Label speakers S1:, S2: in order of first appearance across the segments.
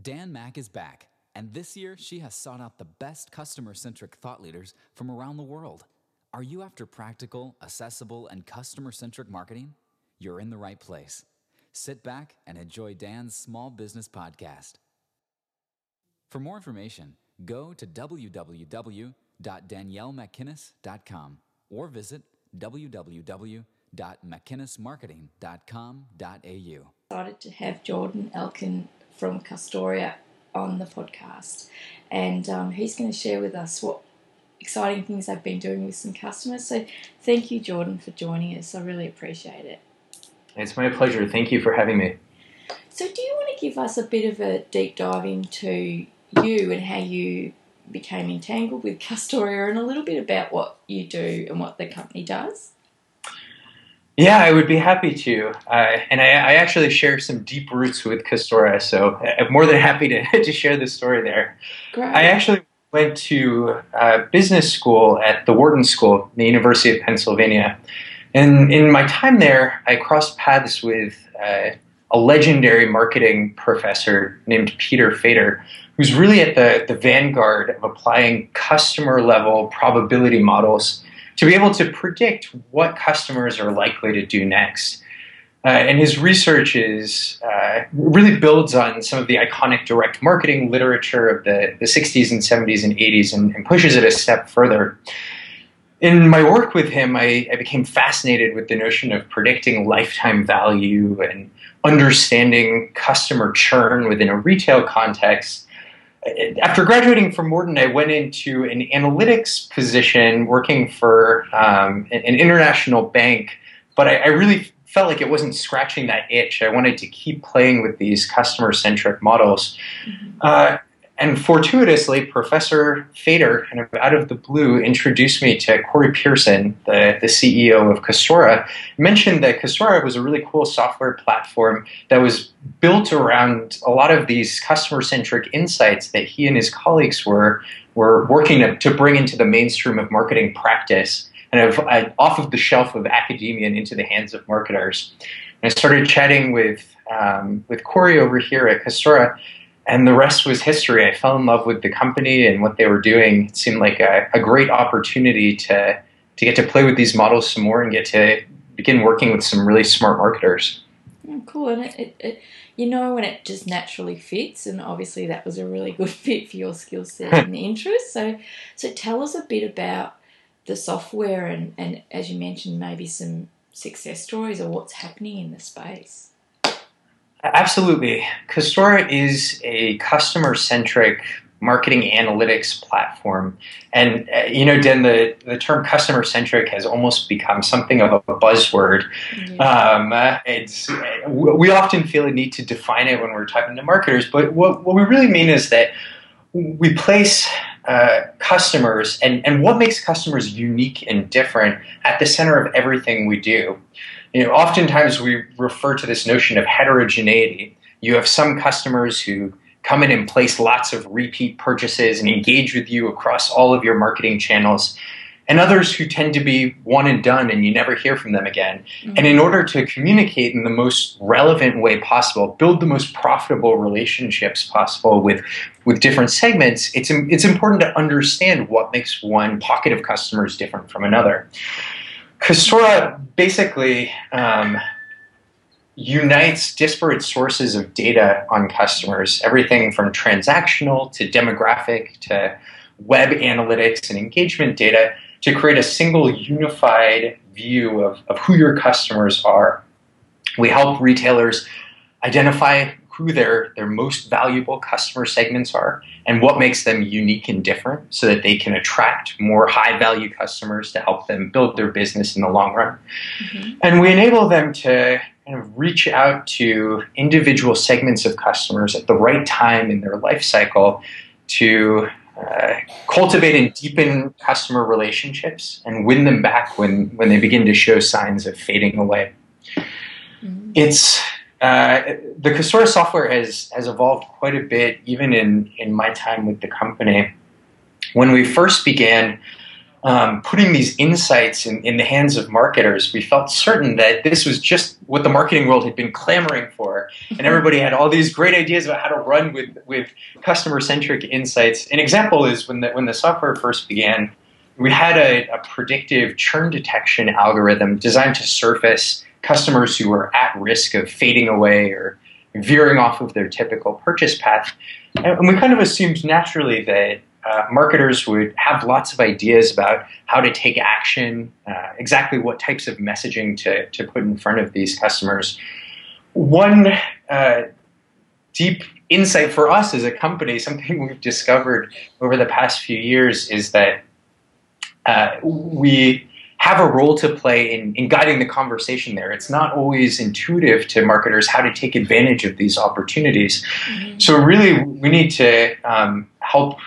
S1: Dan Mack is back, and this year she has sought out the best customer centric thought leaders from around the world. Are you after practical, accessible, and customer centric marketing? You're in the right place. Sit back and enjoy Dan's small business podcast. For more information, go to www.daniellemckinnis.com or visit www.mckinnismarketing.com.au.
S2: Started to have Jordan Elkind from Custora on the podcast, and um, he's going to share with us what exciting things they've been doing with some customers. So, thank you, Jordan, for joining us. I really appreciate it.
S3: It's my pleasure. Thank you for having me.
S2: So, do you want to give us a bit of a deep dive into you and how you became entangled with Custora and a little bit about what you do and what the company does?
S3: Yeah, I would be happy to. Uh, and I, I, actually share some deep roots with Custora, so I'm more than happy to, to share the story there.
S2: Great.
S3: I actually went to uh, business school at the Wharton School, the University of Pennsylvania. And in my time there, I crossed paths with uh, a legendary marketing professor named Peter Fader, who's really at the, the vanguard of applying customer level probability models to be able to predict what customers are likely to do next. Uh, and his research is uh, really builds on some of the iconic direct marketing literature of the, the 60s and 70s and 80s and, and pushes it a step further. In my work with him, I, I became fascinated with the notion of predicting lifetime value and understanding customer churn within a retail context after graduating from Wharton, I went into an analytics position working for um, an international bank, but I, I, really felt like it wasn't scratching that itch. I wanted to keep playing with these customer centric models. Mm-hmm. Uh, and fortuitously, Professor Fader, kind of out of the blue, introduced me to Corey Pierson, the, the CEO of Custora, mentioned that Custora was a really cool software platform that was built around a lot of these customer centric insights that he and his colleagues were, were working to, to bring into the mainstream of marketing practice and of, uh, off of the shelf of academia and into the hands of marketers. And I started chatting with, um, with Corey over here at Custora and the rest was history. I fell in love with the company and what they were doing. It seemed like a, a great opportunity to to get to play with these models some more and get to begin working with some really smart marketers.
S2: Oh, cool, and it, it, it, you know when it just naturally fits, and obviously that was a really good fit for your skill set and interest. So, so tell us a bit about the software and, and as you mentioned, maybe some success stories or what's happening in the space.
S3: Absolutely. Custora is a customer centric marketing analytics platform. And, uh, you know, Dan, the, the term customer centric has almost become something of a buzzword. Yeah. Um, uh, it's, we often feel a need to define it when we're talking to marketers, but what, what we really mean is that we place uh, customers and, and what makes customers unique and different at the center of everything we do you know, oftentimes we refer to this notion of heterogeneity. You have some customers who come in and place lots of repeat purchases and engage with you across all of your marketing channels, and others who tend to be one and done and you never hear from them again. Mm-hmm. And in order to communicate in the most relevant way possible, build the most profitable relationships possible with, with different segments, it's, it's important to understand what makes one pocket of customers different from another. Custora basically um, unites disparate sources of data on customers, everything from transactional to demographic to web analytics and engagement data, to create a single unified view of, of who your customers are. We help retailers identify who their, their most valuable customer segments are and what makes them unique and different so that they can attract more high value customers to help them build their business in the long run. Mm-hmm. And we enable them to kind of reach out to individual segments of customers at the right time in their life cycle to uh, cultivate and deepen customer relationships and win them back when, when they begin to show signs of fading away. Mm-hmm. It's uh, the Custora software has has evolved quite a bit, even in in my time with the company. When we first began, um, putting these insights in, in the hands of marketers, we felt certain that this was just what the marketing world had been clamoring for. And everybody had all these great ideas about how to run with, with customer centric insights. An example is when the, when the software first began, we had a, a predictive churn detection algorithm designed to surface customers who are at risk of fading away or veering off of their typical purchase path. And we kind of assumed naturally that uh, marketers would have lots of ideas about how to take action, uh, exactly what types of messaging to, to put in front of these customers. One uh, deep insight for us as a company, something we've discovered over the past few years, is that uh, we have a role to play in, in guiding the conversation there. It's not always intuitive to marketers how to take advantage of these opportunities. Mm-hmm. So, really, we need to um, help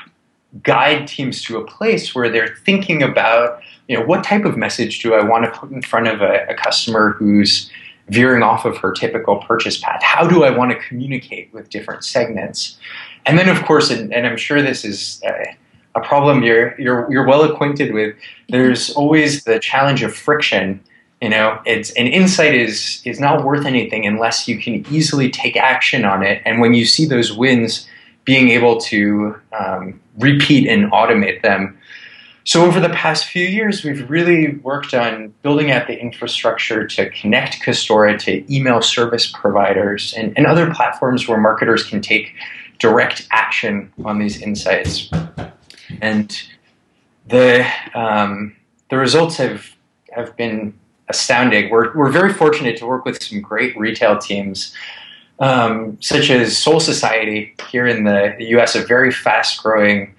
S3: guide teams to a place where they're thinking about, you know, what type of message do I want to put in front of a, a customer who's veering off of her typical purchase path? How do I want to communicate with different segments? And then, of course, and, and I'm sure this is uh, a problem you're you're you're well acquainted with. There's always the challenge of friction. You know, it's an insight is is not worth anything unless you can easily take action on it. And when you see those wins, being able to um, repeat and automate them. So over the past few years, we've really worked on building out the infrastructure to connect Custora to email service providers and, and other platforms where marketers can take direct action on these insights. And the um, the results have have been astounding. We're we're very fortunate to work with some great retail teams um, such as Sole Society here in the, the U.S., a very fast-growing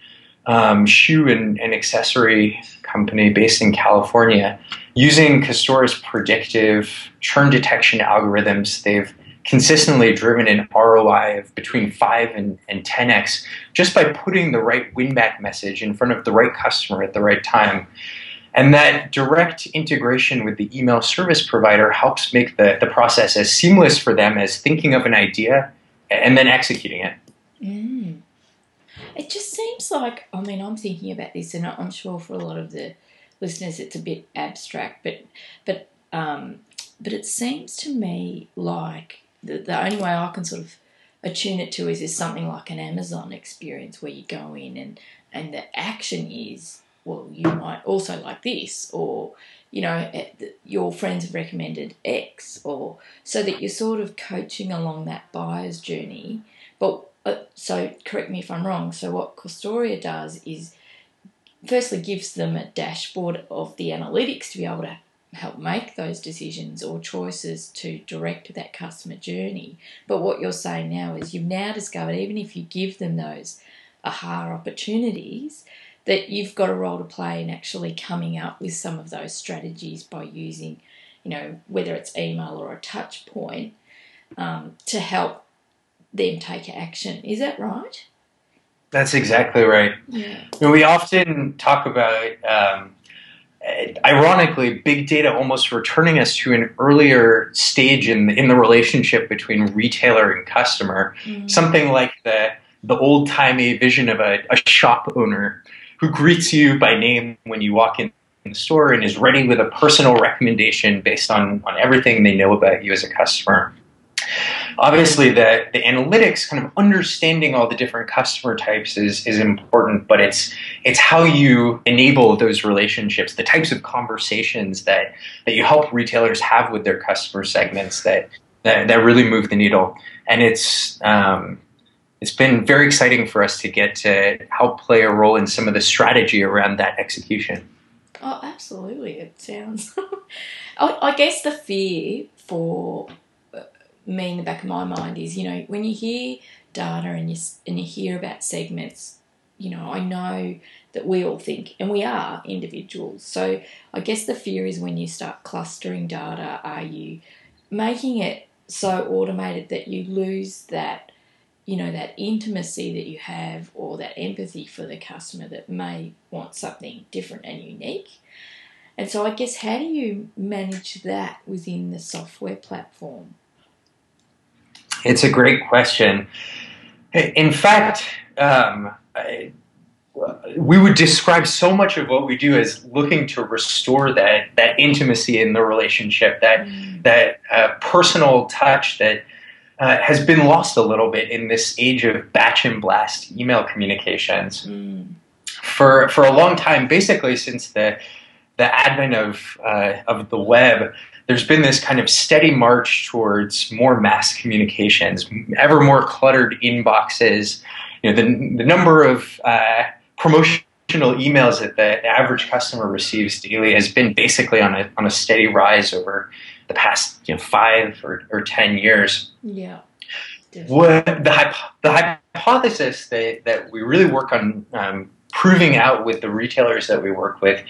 S3: um, shoe and, and, accessory company based in California. Using Custora's predictive churn detection algorithms, they've consistently driven an ROI of between 5 and, and 10x just by putting the right win-back message in front of the right customer at the right time. And that direct integration with the email service provider helps make the, the process as seamless for them as thinking of an idea and then executing it.
S2: Mm. It just seems like, I mean, I'm thinking about this, and I'm sure for a lot of the listeners it's a bit abstract, but, but, um, but it seems to me like the, the only way I can sort of attune it to is, is something like an Amazon experience where you go in and, and the action is well, you might also like this, or you know, eh, your friends have recommended X, or so that you're sort of coaching along that buyer's journey. But uh, so, correct me if I'm wrong. So, what Custora does is firstly gives them a dashboard of the analytics to be able to help make those decisions or choices to direct that customer journey. But what you're saying now is you've now discovered even if you give them those aha opportunities, that you've got a role to play in actually coming up with some of those strategies by using, you know, whether it's email or a touch point um, to help them take action. Is that right?
S3: That's exactly right.
S2: Yeah.
S3: we often talk about, um, ironically, big data almost returning us to an earlier stage in the, in the relationship between retailer and customer. Mm. Something like the the old timey vision of a, a shop owner who greets you by name when you walk in the store and is ready with a personal recommendation based on, on everything they know about you as a customer. Obviously, the, the analytics, kind of understanding all the different customer types is, is important, but it's it's how you enable those relationships, the types of conversations that, that you help retailers have with their customer segments that, that, that really move the needle. And it's um, it's been very exciting for us to get to help play a role in some of the strategy around that execution.
S2: Oh, absolutely. It sounds. I guess the fear for me in the back of my mind is, you know, when you hear data and you and you hear about segments, you know, I know that we all think, and we are individuals. So I guess the fear is when you start clustering data, are you making it so automated that you lose that you know, that intimacy that you have or that empathy for the customer that may want something different and unique. And so, I guess, how do you manage that within the software platform?
S3: It's a great question. In fact, um, we would describe so much of what we do as looking to restore that that intimacy in the relationship, that mm. that uh, personal touch that uh, has been lost a little bit in this age of batch and blast email communications. Mm. For for a long time, basically since the the advent of uh, of the web, there's been this kind of steady march towards more mass communications, ever more cluttered inboxes. You know, the the number of uh, promotional emails that the average customer receives daily has been basically on a on a steady rise over the past you know five or, or ten years.
S2: Yeah.
S3: What the the hypothesis that, that we really work on um, proving out with the retailers that we work with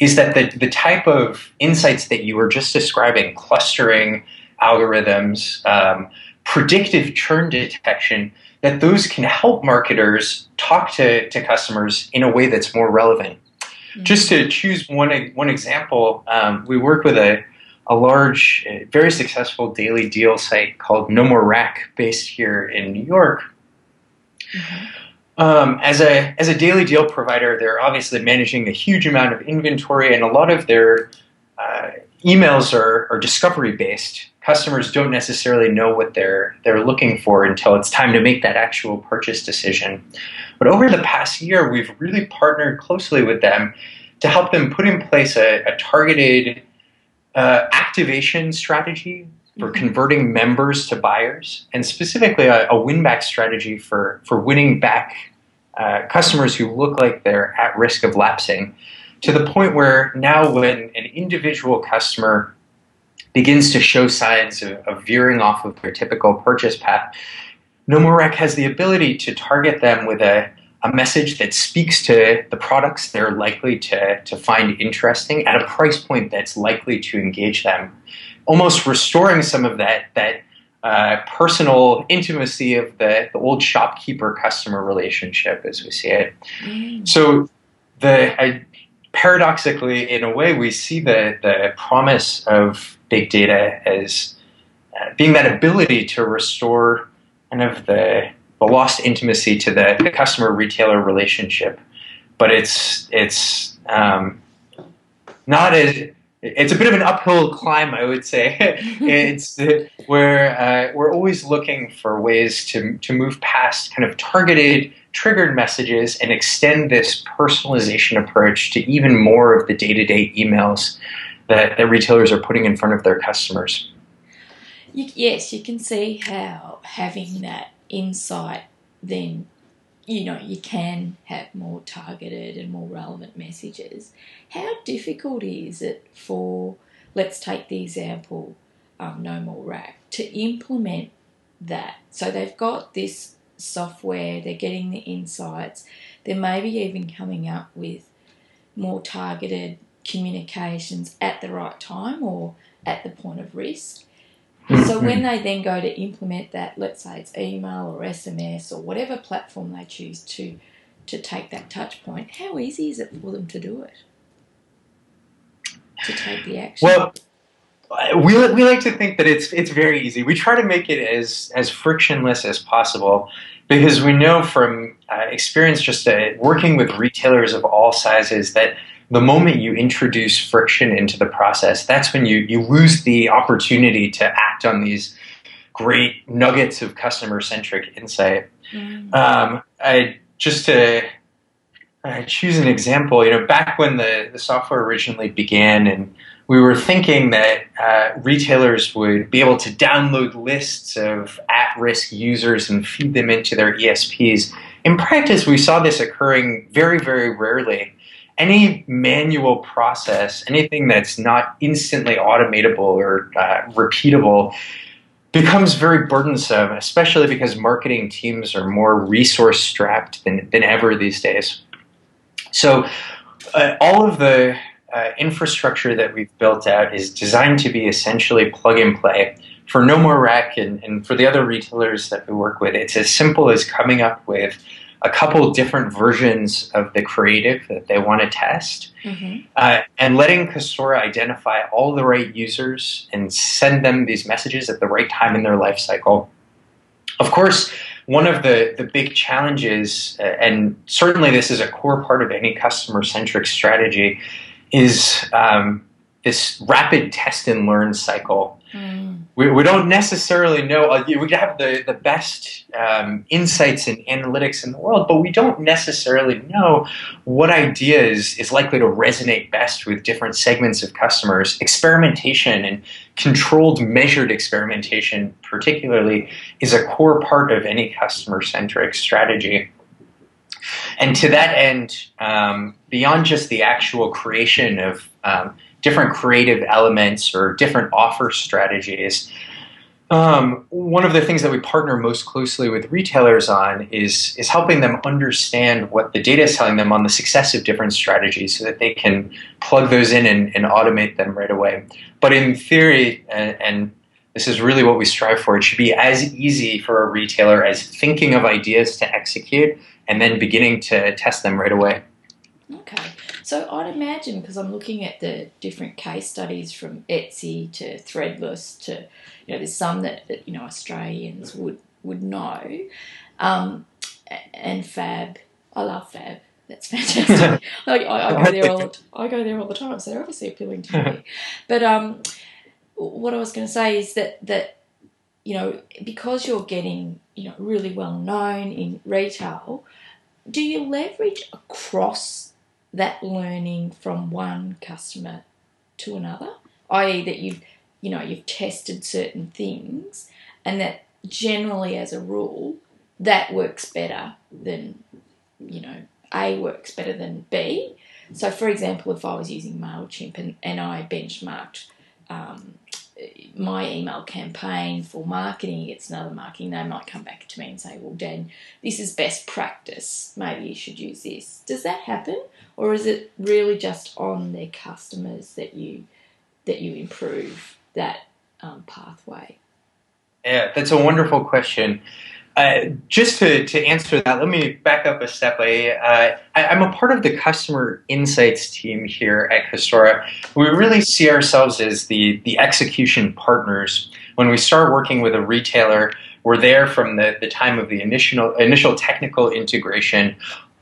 S3: is that the, the type of insights that you were just describing, clustering algorithms, um, predictive churn detection, that those can help marketers talk to, to customers in a way that's more relevant. Mm-hmm. Just to choose one, one example, um, we work with a, a large, uh, very successful daily deal site called No More Rack, based here in New York. Mm-hmm. Um, as a as a daily deal provider, they're obviously managing a huge amount of inventory, and a lot of their uh, emails are, are discovery based. Customers don't necessarily know what they're they're looking for until it's time to make that actual purchase decision. But over the past year, we've really partnered closely with them to help them put in place a, a targeted uh, activation strategy for mm-hmm. converting members to buyers, and specifically a, a win back strategy for, for winning back uh, customers who look like they're at risk of lapsing to the point where now when an individual customer begins to show signs of, of veering off of their typical purchase path, No More Rack has the ability to target them with a, a message that speaks to the products they're likely to, to find interesting at a price point that's likely to engage them almost restoring some of that that uh, personal intimacy of the, the old shopkeeper customer relationship as we see it. Mm. So the I, paradoxically, in a way, we see the the promise of big data as uh, being that ability to restore kind of the the lost intimacy to the, the customer retailer relationship, but it's it's um, not as it's a bit of an uphill climb, I would say. it's where uh, we're always looking for ways to to move past kind of targeted, triggered messages and extend this personalization approach to even more of the day to day emails that, that retailers are putting in front of their customers.
S2: You, yes, you can see how having that insight then you know, you can have more targeted and more relevant messages. How difficult is it for, let's take the example, um, No More Rack, to implement that? So they've got this software, they're getting the insights, they're maybe even coming up with more targeted communications at the right time or at the point of risk. Mm-hmm. So when they then go to implement that, let's say it's email or SMS or whatever platform they choose to to take that touch point, how easy is it for them to do it? To take the action?
S3: Well, we, we like to think that it's it's very easy. We try to make it as as frictionless as possible because we know from uh, experience just uh, working with retailers of all sizes that the moment you introduce friction into the process, that's when you, you lose the opportunity to act on these great nuggets of customer centric insight. Mm. Um, I just to uh, choose an example, you know, back when the, the software originally began and we were thinking that uh, retailers would be able to download lists of at risk users and feed them into their ESPs. In practice, we saw this occurring very, very rarely any manual process, anything that's not instantly automatable or uh, repeatable, becomes very burdensome, especially because marketing teams are more resource strapped than, than ever these days. So, uh, all of the uh, infrastructure that we've built out is designed to be essentially plug and play. For No More Rack and, and for the other retailers that we work with, it's as simple as coming up with a couple different versions of the creative that they want to test, mm-hmm. uh, and letting Custora identify all the right users and send them these messages at the right time in their life cycle. Of course, one of the, the big challenges, uh, and certainly this is a core part of any customer centric strategy, is um, this rapid test and learn cycle. Mm. We, we don't necessarily know, uh, we have the, the best um, insights and analytics in the world, but we don't necessarily know what ideas is, is likely to resonate best with different segments of customers. Experimentation and controlled, measured experimentation, particularly, is a core part of any customer centric strategy. And to that end, um, beyond just the actual creation of um, different creative elements or different offer strategies. Um, one of the things that we partner most closely with retailers on is is helping them understand what the data is telling them on the success of different strategies, so that they can plug those in and, and automate them right away. But in theory, and, and this is really what we strive for, it should be as easy for a retailer as thinking of ideas to execute and then beginning to test them right away.
S2: So I'd imagine, because I'm looking at the different case studies from Etsy to Threadless to, you know, there's some that, that you know Australians would would know, um, and Fab. I love Fab. That's fantastic. like, I, I, go there all the, I go there all the time, so they're obviously appealing to me. But um, what I was going to say is that that you know because you're getting you know really well known in retail, do you leverage across that learning from one customer to another, i.e., that you've you know you've tested certain things, and that generally, as a rule, that works better than you know A works better than B. So, for example, if I was using Mailchimp and, and I benchmarked um, my email campaign for marketing against another marketing, they might come back to me and say, Well, Dan, this is best practice. Maybe you should use this. Does that happen? Or is it really just on their customers that you that you improve that um, pathway?
S3: Yeah, that's a wonderful question. Uh, just to, to answer that, let me back up a step. I, uh, I, am a part of the customer insights team here at Custora. We really see ourselves as the, the execution partners. When we start working with a retailer, we're there from the, the time of the initial, initial technical integration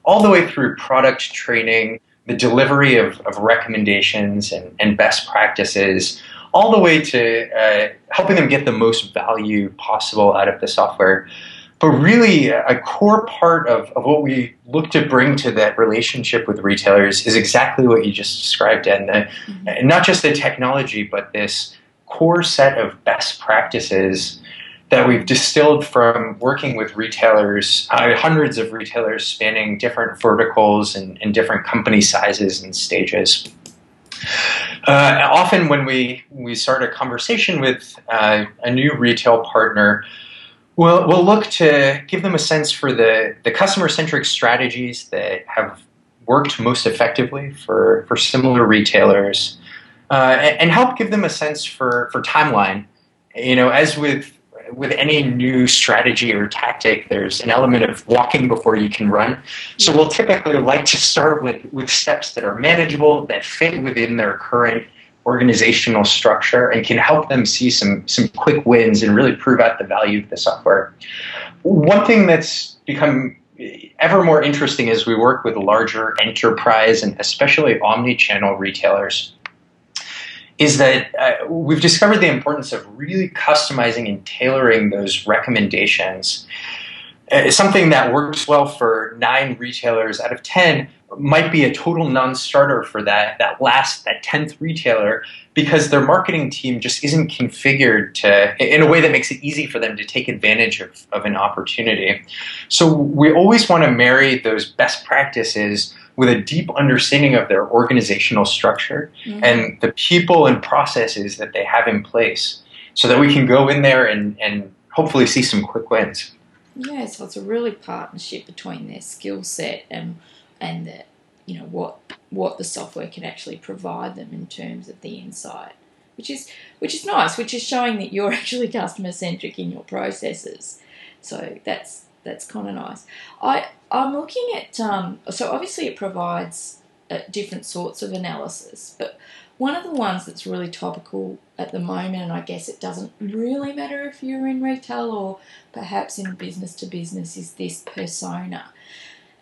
S3: all the way through product training, the delivery of, of recommendations and, and best practices, all the way to uh, helping them get the most value possible out of the software. But really, a core part of, of what we look to bring to that relationship with retailers is exactly what you just described, and mm-hmm. not just the technology, but this core set of best practices that we've distilled from working with retailers, uh, hundreds of retailers spanning different verticals and, and different company sizes and stages. Uh, often, when we, we start a conversation with uh, a new retail partner, We'll, we'll look to give them a sense for the, the customer centric strategies that have worked most effectively for, for similar retailers uh, and, and, help give them a sense for, for timeline. You know, as with with any new strategy or tactic, there's an element of walking before you can run. So we'll typically like to start with, with steps that are manageable, that fit within their current organizational structure and can help them see some some quick wins and really prove out the value of the software. One thing that's become ever more interesting as we work with larger enterprise and especially omni-channel retailers is that uh, we've discovered the importance of really customizing and tailoring those recommendations. Uh, something that works well for nine retailers out of 10 might be a total non-starter for that that last that 10th retailer because their marketing team just isn't configured to in a way that makes it easy for them to take advantage of, of an opportunity so we always want to marry those best practices with a deep understanding of their organizational structure mm-hmm. and the people and processes that they have in place so that we can go in there and, and hopefully see some quick wins
S2: yeah so it's a really partnership between their skill set and and the, you know what what the software can actually provide them in terms of the insight, which is which is nice, which is showing that you're actually customer centric in your processes. So that's that's kind of nice. I I'm looking at um, so obviously it provides uh, different sorts of analysis, but one of the ones that's really topical at the moment, and I guess it doesn't really matter if you're in retail or perhaps in business to business, is this persona.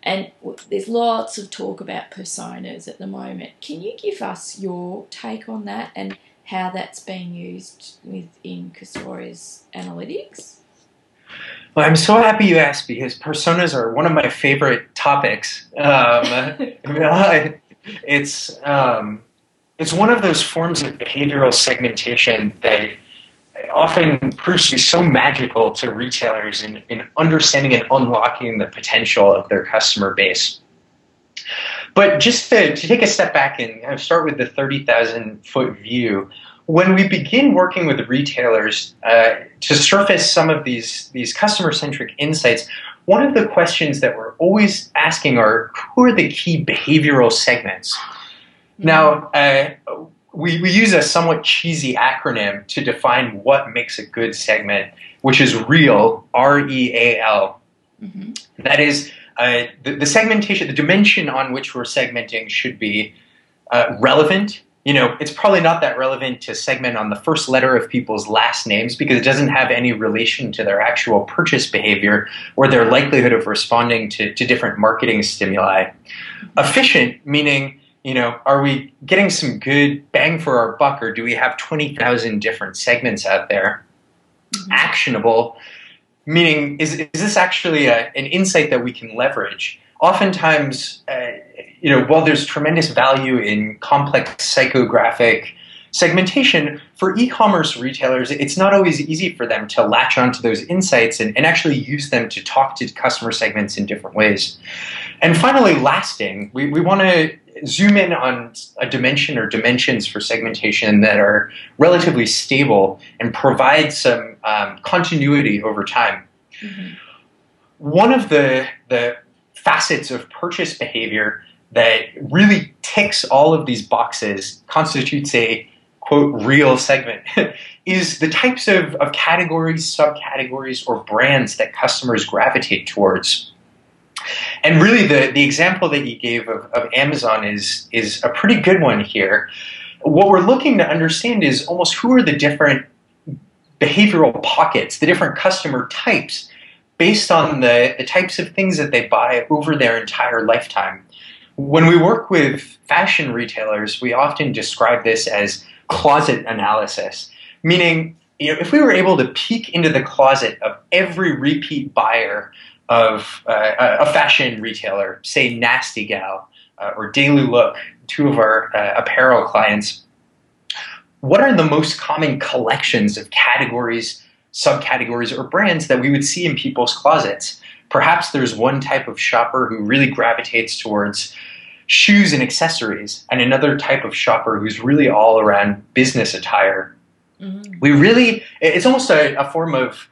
S2: And there's lots of talk about personas at the moment. Can you give us your take on that and how that's being used within Custora's analytics?
S3: Well, I'm so happy you asked because personas are one of my favorite topics. Um, it's um, it's one of those forms of behavioral segmentation that often proves to be so magical to retailers in, in understanding and unlocking the potential of their customer base. But just to, to take a step back and start with the 30,000 foot view, when we begin working with retailers uh, to surface some of these, these customer centric insights, one of the questions that we're always asking are who are the key behavioral segments? Mm-hmm. Now, uh, we, we use a somewhat cheesy acronym to define what makes a good segment, which is REAL, R E A L. Mm-hmm. That is, uh, the, the, segmentation, the dimension on which we're segmenting should be uh, relevant, you know, it's probably not that relevant to segment on the first letter of people's last names because it doesn't have any relation to their actual purchase behavior or their likelihood of responding to, to different marketing stimuli. Efficient, meaning, you know, are we getting some good bang for our buck or do we have 20,000 different segments out there? Mm-hmm. Actionable, meaning, is, is this actually a, an insight that we can leverage? Oftentimes, uh, you know, while there's tremendous value in complex psychographic segmentation, for e-commerce retailers, it's not always easy for them to latch onto those insights and, and actually use them to talk to customer segments in different ways. And finally, lasting, we, we want to zoom in on a dimension or dimensions for segmentation that are relatively stable and provide some um, continuity over time. Mm-hmm. One of the, the facets of purchase behavior that really ticks all of these boxes, constitutes a quote real segment, is the types of, of categories, subcategories, or brands that customers gravitate towards. And really, the, the example that you gave of, of Amazon is, is a pretty good one here. What we're looking to understand is almost who are the different behavioral pockets, the different customer types, based on the, the types of things that they buy over their entire lifetime. When we work with fashion retailers, we often describe this as closet analysis, meaning you know, if we were able to peek into the closet of every repeat buyer of uh, a fashion retailer, say Nasty Gal uh, or Daily Look, two of our uh, apparel clients, what are the most common collections of categories, subcategories, or brands that we would see in people's closets? Perhaps there's one type of shopper who really gravitates towards shoes and accessories, and another type of shopper who's really all around business attire. Mm-hmm. We really, it's almost a, a form of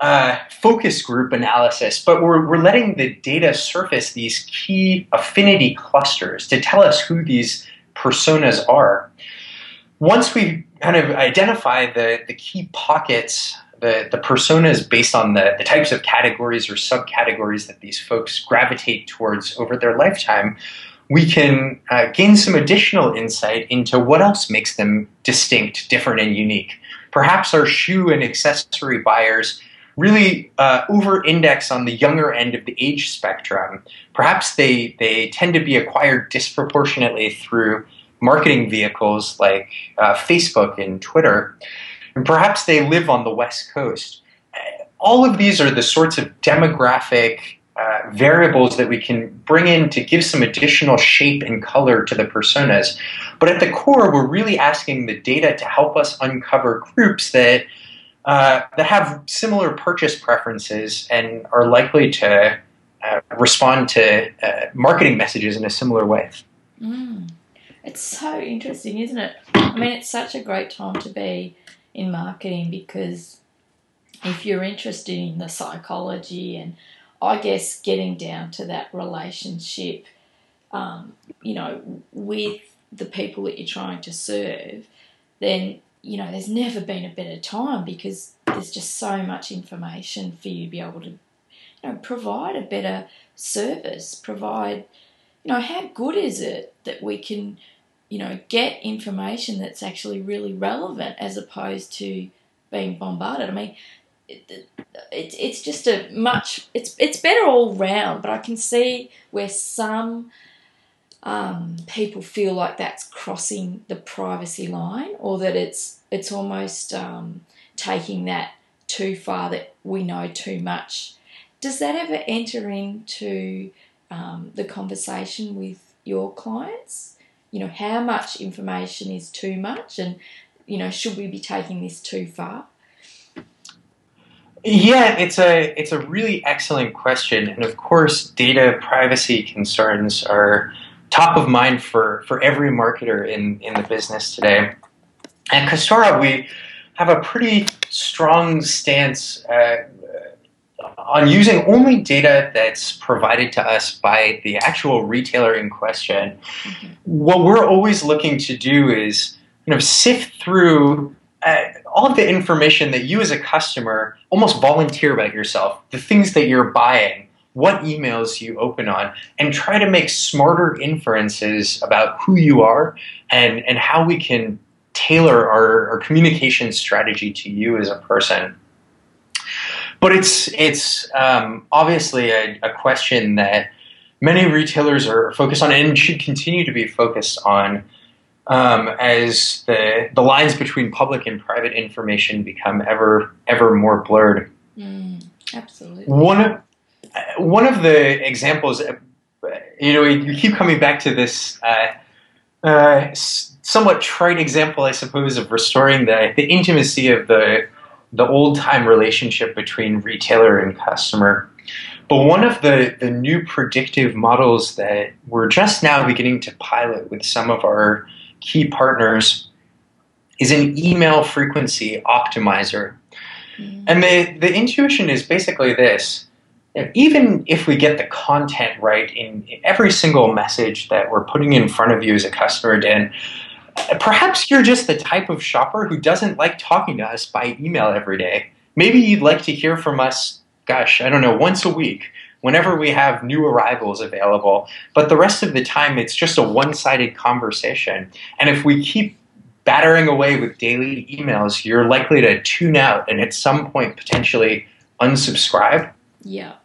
S3: uh, focus group analysis, but we're, we're letting the data surface these key affinity clusters to tell us who these personas are. Once we kind of identify the, the key pockets, the, the personas based on the, the types of categories or subcategories that these folks gravitate towards over their lifetime, we can uh, gain some additional insight into what else makes them distinct, different, and unique. Perhaps our shoe and accessory buyers really uh, over index on the younger end of the age spectrum. Perhaps they, they tend to be acquired disproportionately through marketing vehicles like uh, Facebook and Twitter. And perhaps they live on the West Coast. All of these are the sorts of demographic uh, variables that we can bring in to give some additional shape and color to the personas. But at the core, we're really asking the data to help us uncover groups that uh, that have similar purchase preferences and are likely to uh, respond to uh, marketing messages in a similar way.
S2: Mm. It's so interesting, isn't it? I mean, it's such a great time to be in marketing because if you're interested in the psychology and I guess getting down to that relationship, um, you know, with the people that you're trying to serve, then you know there's never been a better time because there's just so much information for you to be able to, you know, provide a better service. Provide, you know, how good is it that we can you know, get information that's actually really relevant as opposed to being bombarded. I mean, it, it, it's just a much it's it's better all round, but I can see where some um, people feel like that's crossing the privacy line, or that it's it's almost um, taking that too far that we know too much. Does that ever enter into um, the conversation with your clients? You know, how much information is too much, and you know, should we be taking this too far?
S3: Yeah, it's a it's a really excellent question, and of course, data privacy concerns are top of mind for for every marketer in in the business today. At Custora, we have a pretty strong stance uh, on using only data that's provided to us by the actual retailer in question. Mm-hmm. What we're always looking to do is you know sift through uh, all of the information that you as a customer almost volunteer about yourself, the things that you're buying, what emails you open on, and try to make smarter inferences about who you are and, and how we can tailor our, our communication strategy to you as a person. But it's it's um, obviously a, a question that many retailers are focused on and should continue to be focused on um, as the the lines between public and private information become ever ever more blurred.
S2: Mm, absolutely.
S3: One of one of the examples, you know, you keep coming back to this uh, uh, somewhat trite example, I suppose, of restoring the the intimacy of the the old time relationship between retailer and customer. But one of the, the new predictive models that we're just now beginning to pilot with some of our key partners is an email frequency optimizer. Mm-hmm. And the, the intuition is basically this. Even if we get the content right in every single message that we're putting in front of you as a customer, Dan, perhaps you're just the type of shopper who doesn't like talking to us by email every day. Maybe you'd like to hear from us, gosh, I don't know, once a week whenever we have new arrivals available. But the rest of the time, it's just a one sided conversation. And if we keep battering away with daily emails, you're likely to tune out and at some point potentially unsubscribe.
S2: Yeah.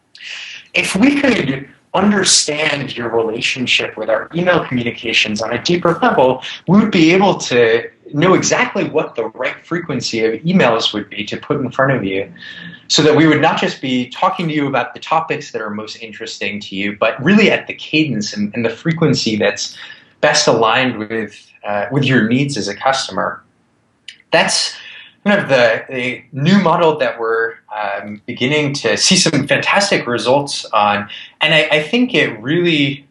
S3: If we could understand your relationship with our email communications on a deeper level, we would be able to know exactly what the right frequency of emails would be to put in front of you so that we would not just be talking to you about the topics that are most interesting to you, but really at the cadence and, and the frequency that's best aligned with uh, with your needs as a customer. That's kind of the, the new model that we're um, beginning to see some fantastic results on, and I, I think it really.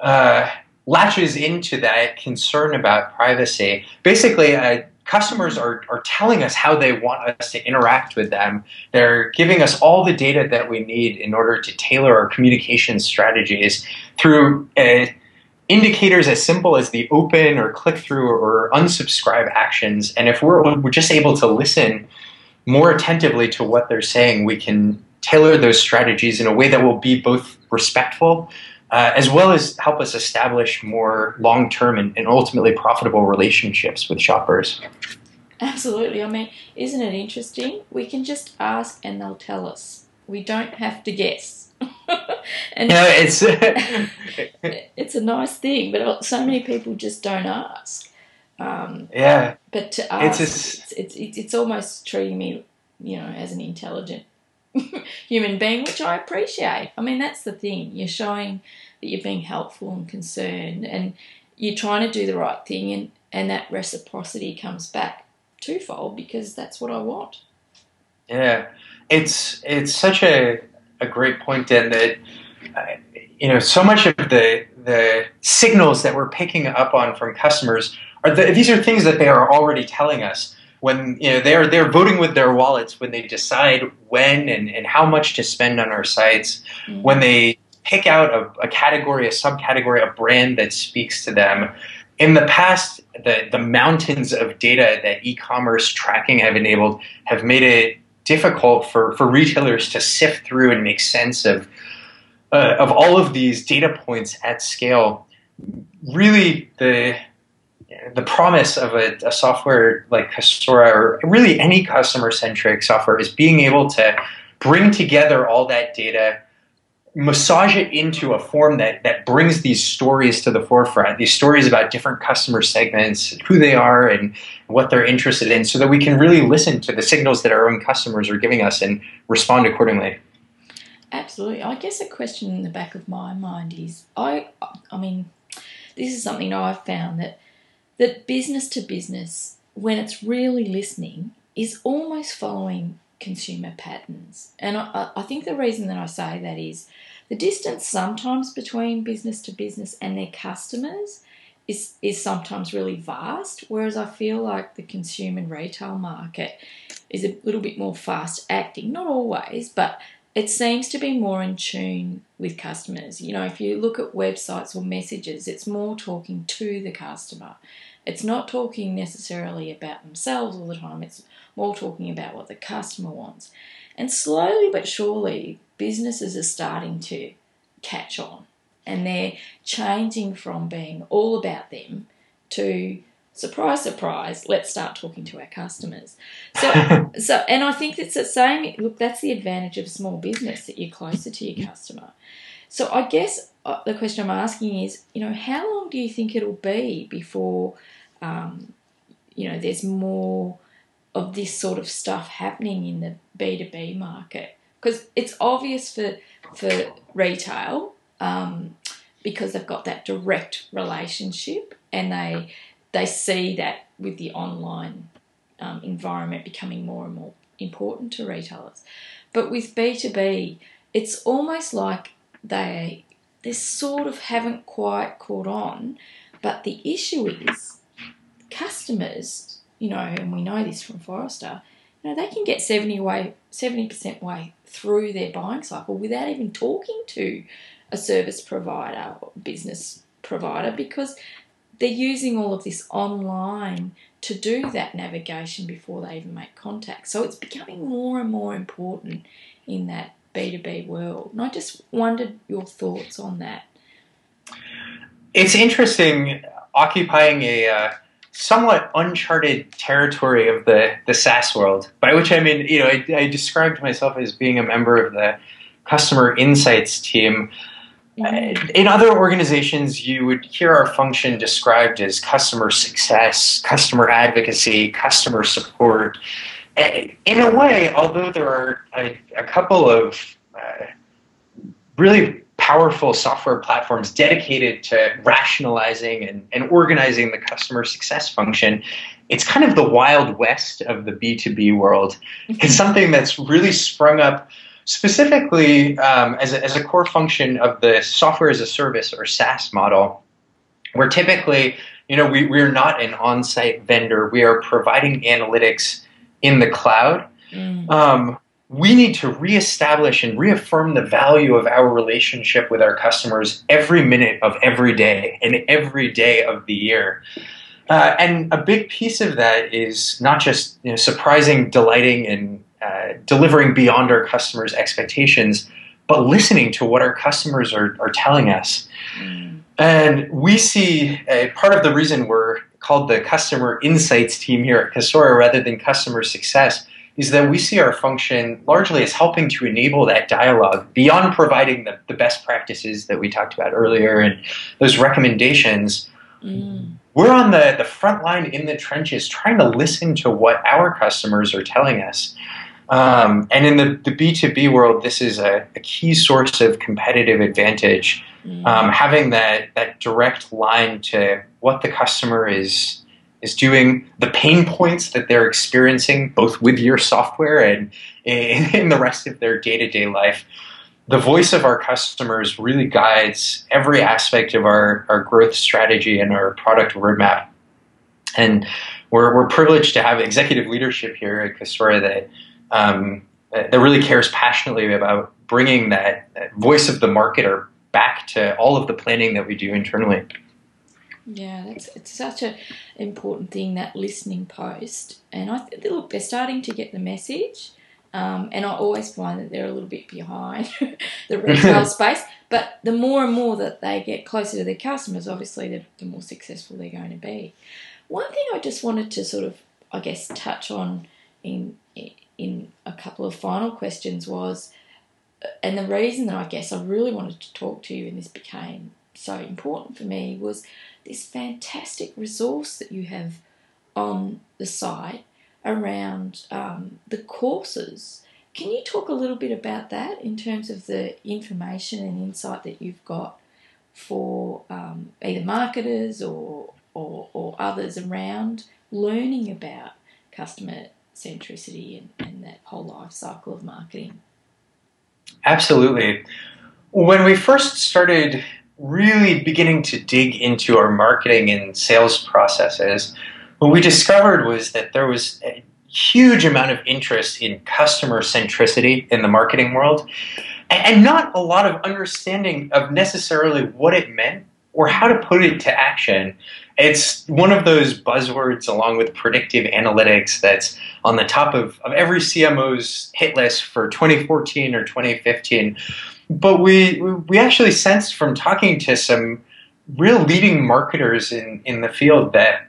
S3: Uh, latches into that concern about privacy. Basically, uh, customers are, are telling us how they want us to interact with them. They're giving us all the data that we need in order to tailor our communication strategies through uh, indicators as simple as the open or click through or unsubscribe actions. And if we're, we're just able to listen more attentively to what they're saying, we can tailor those strategies in a way that will be both respectful uh, as well as help us establish more long term and, and, ultimately profitable relationships with shoppers.
S2: Absolutely. I mean, isn't it interesting? We can just ask and they'll tell us. We don't have to guess.
S3: And know, it's
S2: it's a nice thing, but so many people just don't ask. Um,
S3: yeah.
S2: But to ask, it's, it's, it's, it's almost treating me, you know, as an intelligent human being, which I appreciate. I mean, that's the thing. You're showing that you're being helpful and concerned, and you're trying to do the right thing, and, and that reciprocity comes back twofold because that's what I want.
S3: Yeah, it's it's such a a great point, Dan. That uh, you know, so much of the the signals that we're picking up on from customers are the, these are things that they are already telling us when you know they're they're voting with their wallets when they decide when and, and how much to spend on our sites mm-hmm. when they pick out a, a, category a subcategory a brand that speaks to them in the past the, the mountains of data that e-commerce tracking have enabled have made it difficult for, for retailers to sift through and make sense of uh, of all of these data points at scale. Really the the promise of a, a, software like Custora or really any customer centric software is being able to bring together all that data, massage it into a form that, that brings these stories to the forefront, these stories about different customer segments, who they are, and what they're interested in, so that we can really listen to the signals that our own customers are giving us and respond accordingly.
S2: Absolutely. I guess a question in the back of my mind is I I mean, this is something I've found that that business to business, when it's really listening, is almost following consumer patterns. And I, I think the reason that I say that is the distance sometimes between business to business and their customers is, is sometimes really vast, whereas I feel like the consumer and retail market is a little bit more fast acting, not always, but it seems to be more in tune with customers. You know, if you look at websites or messages, it's more talking to the customer. It's not talking necessarily about themselves all the time, it's more talking about what the customer wants. And slowly but surely, businesses are starting to catch on and they're changing from being all about them to surprise, surprise, let's start talking to our customers. So, so, and I think it's the same. Look, that's the advantage of small business that you're closer to your customer. So, I guess uh, the question I'm asking is, you know, how long do you think it'll be before, um, you know, there's more of this sort of stuff happening in the B2B market? Because it's obvious for for retail um, because they've got that direct relationship and they they see that with the online um, environment becoming more and more important to retailers. But with B2B, it's almost like they they sort of haven't quite caught on. But the issue is customers, you know, and we know this from Forrester, you know, they can get 70 way 70% way through their buying cycle without even talking to a service provider or business provider because they're using all of this online to do that navigation before they even make contact. So it's becoming more and more important in that B2B world. And I just wondered your thoughts on that.
S3: It's interesting occupying a uh, somewhat uncharted territory of the, the SaaS world, by which I mean, you know, I, I described myself as being a member of the customer insights team. Mm-hmm. In other organizations, you would hear our function described as customer success, customer advocacy, customer support. In a way, although there are a, a couple of uh, really powerful software platforms dedicated to rationalizing and, and organizing the customer success function, it's kind of the wild west of the B2B world. It's mm-hmm. something that's really sprung up specifically um, as, a, as a core function of the software as a service or SaaS model, where typically, you know, we, we're not an on-site vendor. We are providing analytics in the cloud. Mm. Um, we need to reestablish and reaffirm the value of our relationship with our customers every minute of every day and every day of the year. Uh, and a big piece of that is not just you know, surprising, delighting, and uh, delivering beyond our customers' expectations, but listening to what our customers are, are telling us. Mm. And we see a part of the reason we're called the customer insights team here at Custora rather than customer success is that we see our function largely as helping to enable that dialogue beyond providing the, the best practices that we talked about earlier and those recommendations. Mm. We're on the, the front line in the trenches trying to listen to what our customers are telling us. Um, and in the, the B2B world, this is a, a key source of competitive advantage. Mm. Um, having that, that direct line to what the customer is is doing, the pain points that they're experiencing, both with your software and in, the rest of their day to day life. The voice of our customers really guides every aspect of our, our growth strategy and our product roadmap. And we're, we're privileged to have executive leadership here at Custora that um, that really cares passionately about bringing that, that voice of the marketer back to all of the planning that we do internally.
S2: Yeah, that's it's such an important thing that listening post, and I th- look they're starting to get the message, um, and I always find that they're a little bit behind the retail space, but the more and more that they get closer to their customers, obviously, the, the more successful they're going to be. One thing I just wanted to sort of, I guess, touch on in in a couple of final questions was, and the reason that I guess I really wanted to talk to you and this became so important for me was this fantastic resource that you have on the site around um, the courses. Can you talk a little bit about that in terms of the information and insight that you've got for um, either marketers or, or, or others around learning about customer centricity and, and that whole life cycle of marketing?
S3: Absolutely. When we first started really beginning to dig into our marketing and sales processes, what we discovered was that there was a huge amount of interest in customer centricity in the marketing world and not a lot of understanding of necessarily what it meant or how to put it to action. It's one of those buzzwords along with predictive analytics that's on the top of, of every CMO's hit list for 2014 or 2015. But we we actually sensed from talking to some real leading marketers in, in the field that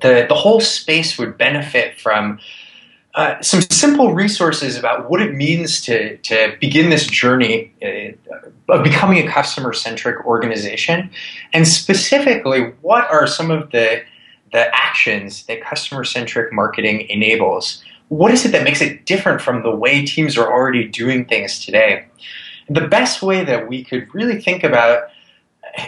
S3: the, the whole space would benefit from uh, some simple resources about what it means to, to begin this journey uh, of becoming a customer centric organization, and specifically, what are some of the, the actions that customer centric marketing enables? What is it that makes it different from the way teams are already doing things today? The best way that we could really think about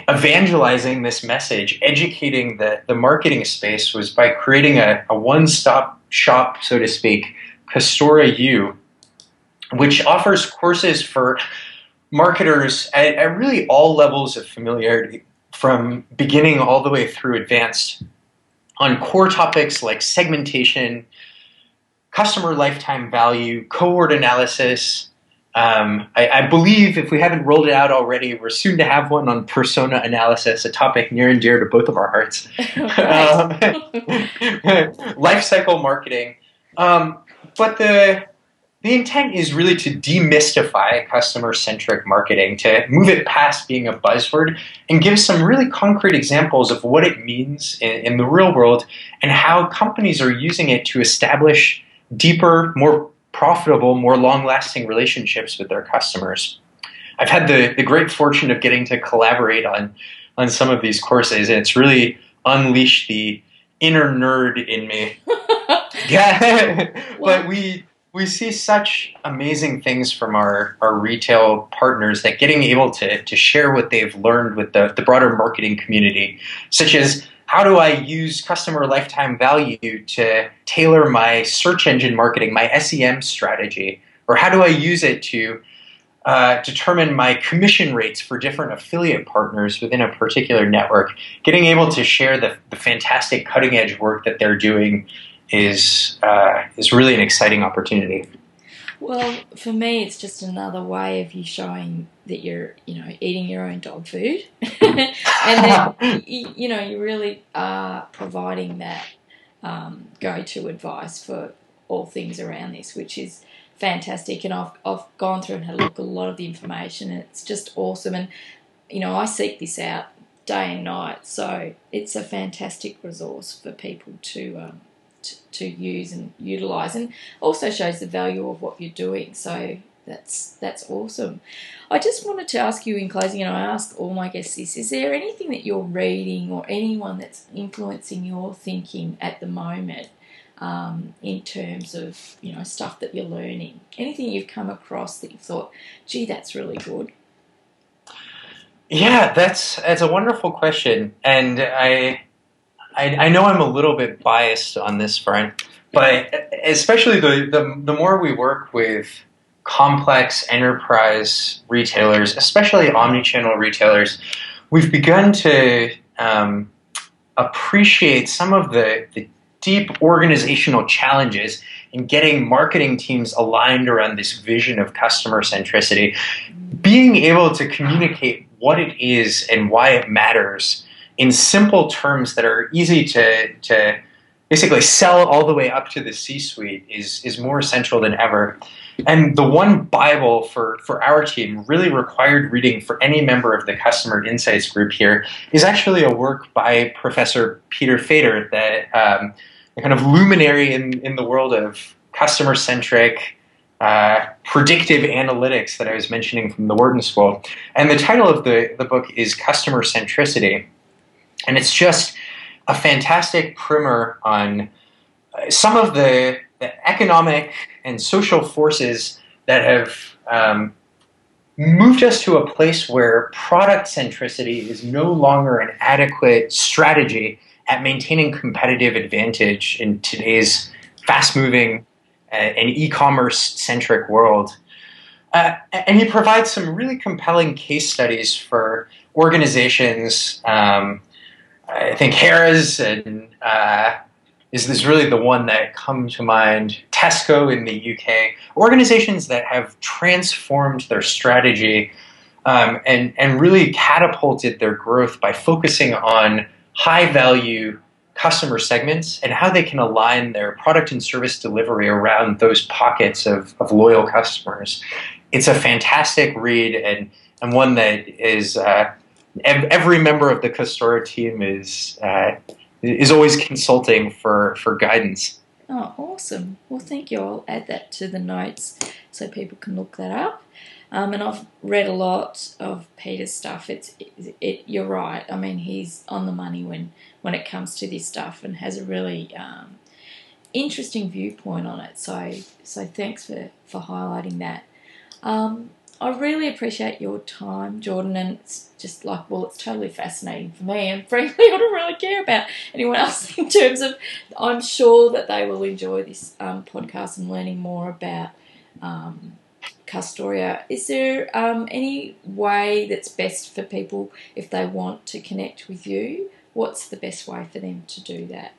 S3: evangelizing this message, educating the, the marketing space was by creating a, a one stop shop, so to speak, Custora U, which offers courses for marketers at, at really all levels of familiarity, from beginning all the way through advanced, on core topics like segmentation, customer lifetime value, cohort analysis, um, I, I, believe if we haven't rolled it out already, we're soon to have one on persona analysis, a topic near and dear to both of our hearts. um, life cycle marketing. Um, but the the intent is really to demystify customer centric marketing, to move it past being a buzzword and give some really concrete examples of what it means in, in the real world and how companies are using it to establish deeper, more profitable, more long lasting relationships with their customers. I've had the, the great fortune of getting to collaborate on, on some of these courses, and it's really unleashed the inner nerd in me. yeah, but we we see such amazing things from our, our retail partners that getting able to, to share what they've learned with the, the broader marketing community, such as how do I use customer lifetime value to tailor my search engine marketing, my SEM strategy? Or how do I use it to uh, determine my commission rates for different affiliate partners within a particular network? Getting able to share the, the fantastic cutting edge work that they're doing is, uh, is really an exciting opportunity.
S2: Well, for me, it's just another way of you showing that you're, you know, eating your own dog food, and that you, you, know you really are providing that um, go-to advice for all things around this, which is fantastic. And I've I've gone through and had a look at a lot of the information, and it's just awesome. And you know, I seek this out day and night, so it's a fantastic resource for people to. Um, to, use and utilize, and also shows the value of what you're doing. So that's that's awesome. I just wanted to ask you in closing, and I ask all my guests this: Is there anything that you're reading or anyone that's influencing your thinking at the moment? Um, in terms of you know stuff that you're learning, anything you've come across that you thought, "Gee, that's really good."
S3: Yeah, that's that's a wonderful question, and I I, I know I'm a little bit biased on this front, but especially the, the, the more we work with complex enterprise retailers, especially omni-channel retailers, we've begun to um, appreciate some of the, the deep organizational challenges in getting marketing teams aligned around this vision of customer centricity. Being able to communicate what it is and why it matters in simple terms that are easy to, to basically sell all the way up to the C-suite is is more essential than ever. And the one Bible for, for our team, really required reading for any member of the customer insights group here, is actually a work by Professor Peter Fader, that um, kind of luminary in, in the world of customer centric uh, predictive analytics that I was mentioning from the Wharton School. And the title of the, the book is Customer Centricity. And it's just a fantastic primer on uh, some of the, the economic and social forces that have um, moved us to a place where product centricity is no longer an adequate strategy at maintaining competitive advantage in today's fast moving uh, and e commerce centric world. Uh, and he provides some really compelling case studies for organizations. Um, I think Harrah's and uh, is this really the one that come to mind. Tesco in the UK, organizations that have transformed their strategy um, and and really catapulted their growth by focusing on high value customer segments and how they can align their product and service delivery around those pockets of, of loyal customers. It's a fantastic read and, and one that is uh, every member of the Custora team is uh, is always consulting for, for guidance.
S2: Oh, awesome. Well, thank you. I'll add that to the notes so people can look that up. Um, and I've read a lot of Peter's stuff. It's it, it, you're right. I mean, he's on the money when when it comes to this stuff, and has a really um, interesting viewpoint on it. So so thanks for for highlighting that. Um, I really appreciate your time, Jordan, and it's just like, well, it's totally fascinating for me, and frankly, I don't really care about anyone else in terms of. I'm sure that they will enjoy this um, podcast and learning more about um, Custora. Is there um, any way that's best for people if they want to connect with you? What's the best way for them to do that?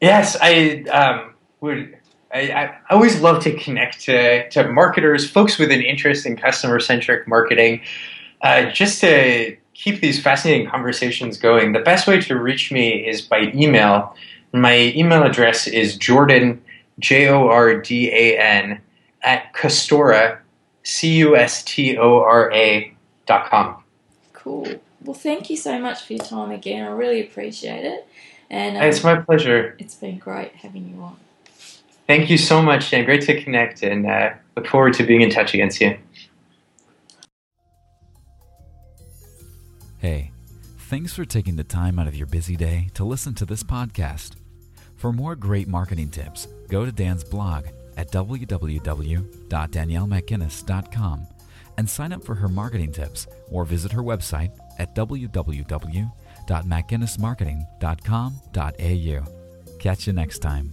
S3: Yes, I um, would I, I, always love to connect to, to marketers, folks with an interest in customer centric marketing, uh, just to keep these fascinating conversations going. The best way to reach me is by email. My email address is Jordan, J O R D A N, at Custora, C U S T O R A dot com.
S2: Cool. Well, thank you so much for your time again. I really appreciate it. And um,
S3: it's my pleasure.
S2: It's been great having you on.
S3: Thank you so much, Dan. Great to connect and uh, look forward to being in touch again soon.
S1: Hey, thanks for taking the time out of your busy day to listen to this podcast. For more great marketing tips, go to Dan's blog at www.daniellemacguinness.com and sign up for her marketing tips or visit her website at www.macguinnessmarketing.com.au. Catch you next time.